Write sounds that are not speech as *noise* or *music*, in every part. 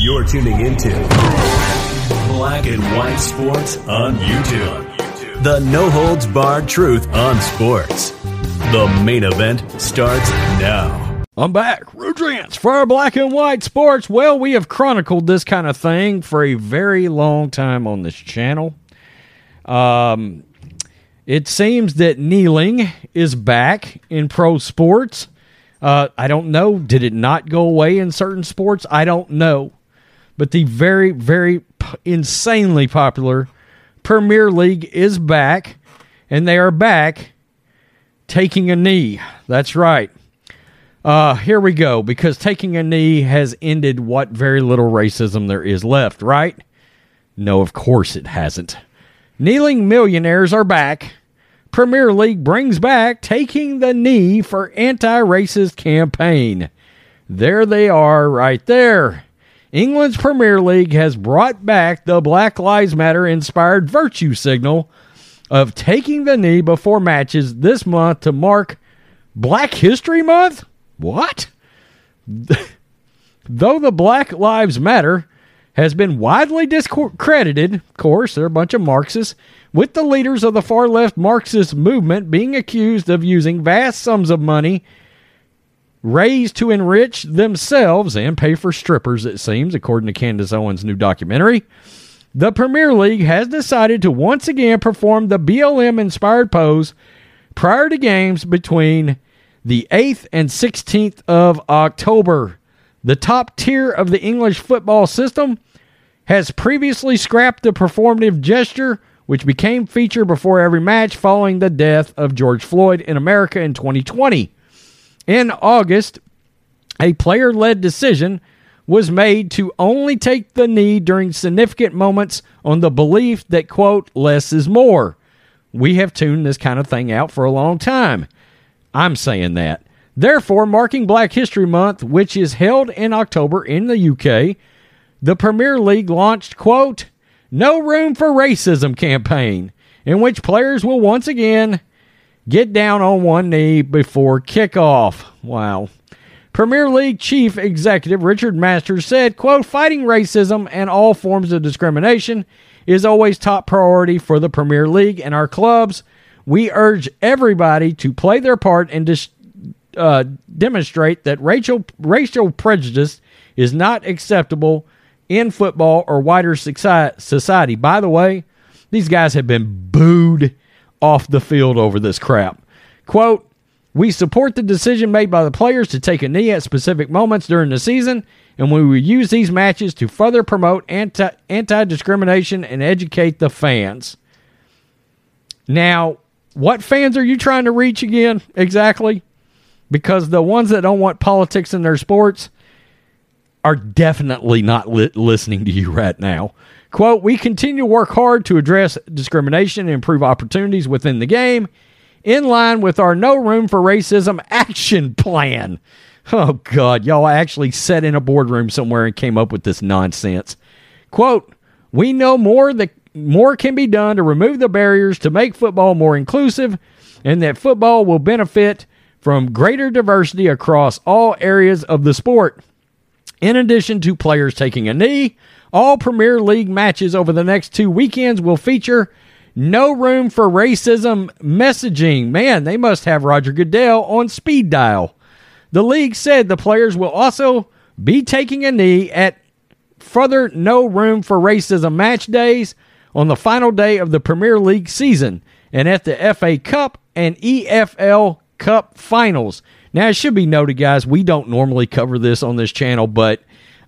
You're tuning into Black and White Sports on YouTube. The no holds barred truth on sports. The main event starts now. I'm back. Rudrance for black and white sports. Well, we have chronicled this kind of thing for a very long time on this channel. Um, it seems that kneeling is back in pro sports. Uh, I don't know. Did it not go away in certain sports? I don't know. But the very, very p- insanely popular Premier League is back, and they are back taking a knee. That's right. Uh, here we go, because taking a knee has ended what very little racism there is left, right? No, of course it hasn't. Kneeling millionaires are back. Premier League brings back taking the knee for anti-racist campaign. There they are right there. England's Premier League has brought back the Black Lives Matter inspired virtue signal of taking the knee before matches this month to mark Black History Month? What? *laughs* Though the Black Lives Matter has been widely discredited, of course, they're a bunch of Marxists, with the leaders of the far left Marxist movement being accused of using vast sums of money raised to enrich themselves and pay for strippers, it seems, according to Candace Owens' new documentary. The Premier League has decided to once again perform the BLM inspired pose prior to games between the 8th and 16th of October. The top tier of the English football system has previously scrapped the performative gesture, which became feature before every match following the death of George Floyd in America in 2020. In August, a player led decision was made to only take the knee during significant moments on the belief that, quote, less is more. We have tuned this kind of thing out for a long time. I'm saying that. Therefore, marking Black History Month, which is held in October in the UK, the Premier League launched, quote, No Room for Racism campaign, in which players will once again get down on one knee before kickoff. Wow. Premier League Chief Executive Richard Masters said, quote, fighting racism and all forms of discrimination is always top priority for the Premier League and our clubs. We urge everybody to play their part and dis- uh, demonstrate that racial racial prejudice is not acceptable in football or wider society. By the way, these guys have been booed off the field over this crap. Quote, we support the decision made by the players to take a knee at specific moments during the season, and we will use these matches to further promote anti discrimination and educate the fans. Now, what fans are you trying to reach again exactly? Because the ones that don't want politics in their sports are definitely not li- listening to you right now. Quote, we continue to work hard to address discrimination and improve opportunities within the game in line with our No Room for Racism action plan. Oh, God, y'all actually sat in a boardroom somewhere and came up with this nonsense. Quote, we know more that more can be done to remove the barriers to make football more inclusive and that football will benefit from greater diversity across all areas of the sport. In addition to players taking a knee, all Premier League matches over the next two weekends will feature no room for racism messaging. Man, they must have Roger Goodell on speed dial. The league said the players will also be taking a knee at further no room for racism match days on the final day of the Premier League season and at the FA Cup and EFL Cup finals. Now, it should be noted, guys, we don't normally cover this on this channel, but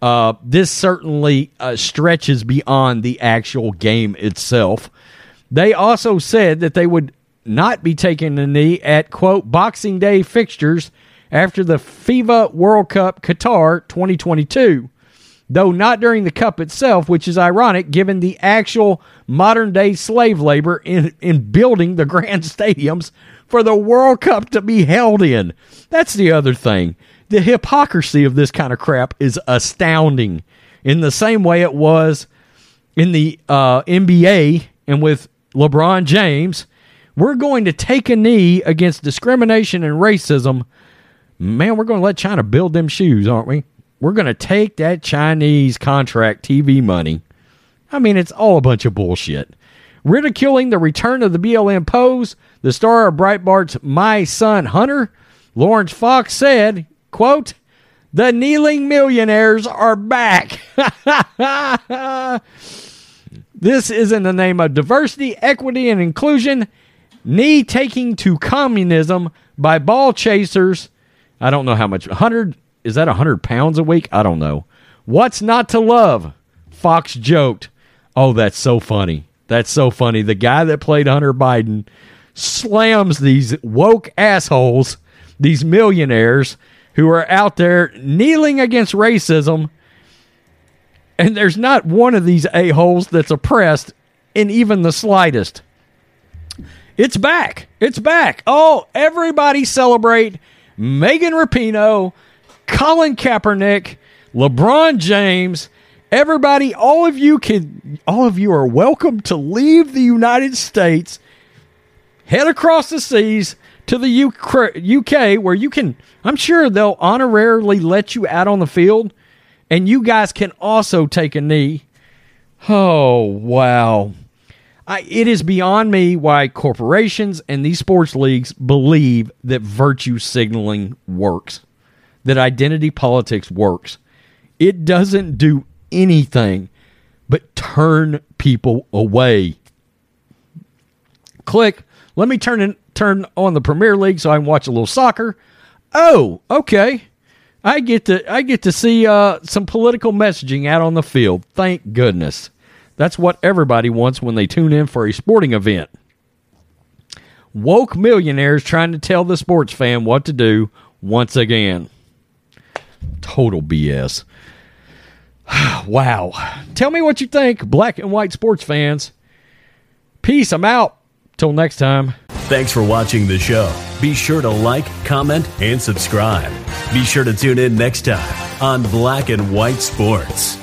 uh, this certainly uh, stretches beyond the actual game itself. They also said that they would not be taking the knee at, quote, Boxing Day fixtures after the FIFA World Cup Qatar 2022, though not during the Cup itself, which is ironic given the actual modern day slave labor in, in building the *laughs* grand stadiums for the World Cup to be held in. That's the other thing. The hypocrisy of this kind of crap is astounding in the same way it was in the uh, NBA and with LeBron James. We're going to take a knee against discrimination and racism. Man, we're going to let China build them shoes, aren't we? We're going to take that Chinese contract TV money. I mean, it's all a bunch of bullshit. Ridiculing the return of the BLM pose, the star of Breitbart's My Son Hunter, Laurence Fox said, quote, the kneeling millionaires are back. *laughs* this is in the name of diversity, equity, and inclusion. Knee taking to communism by ball chasers. I don't know how much. 100 is that 100 pounds a week? I don't know. What's not to love? Fox joked. Oh, that's so funny. That's so funny. The guy that played Hunter Biden slams these woke assholes, these millionaires who are out there kneeling against racism. And there's not one of these a-holes that's oppressed in even the slightest. It's back. It's back. Oh, everybody celebrate Megan Rapinoe Colin Kaepernick, LeBron James, everybody, all of you can, all of you are welcome to leave the United States, head across the seas to the UK, where you can, I'm sure they'll honorarily let you out on the field, and you guys can also take a knee. Oh, wow. I, it is beyond me why corporations and these sports leagues believe that virtue signaling works that identity politics works. It doesn't do anything but turn people away. Click. Let me turn in, turn on the Premier League so I can watch a little soccer. Oh, okay. I get to I get to see uh, some political messaging out on the field. Thank goodness. That's what everybody wants when they tune in for a sporting event. Woke millionaires trying to tell the sports fan what to do once again. Total BS. *sighs* wow. Tell me what you think, black and white sports fans. Peace. I'm out. Till next time. Thanks for watching the show. Be sure to like, comment, and subscribe. Be sure to tune in next time on Black and White Sports.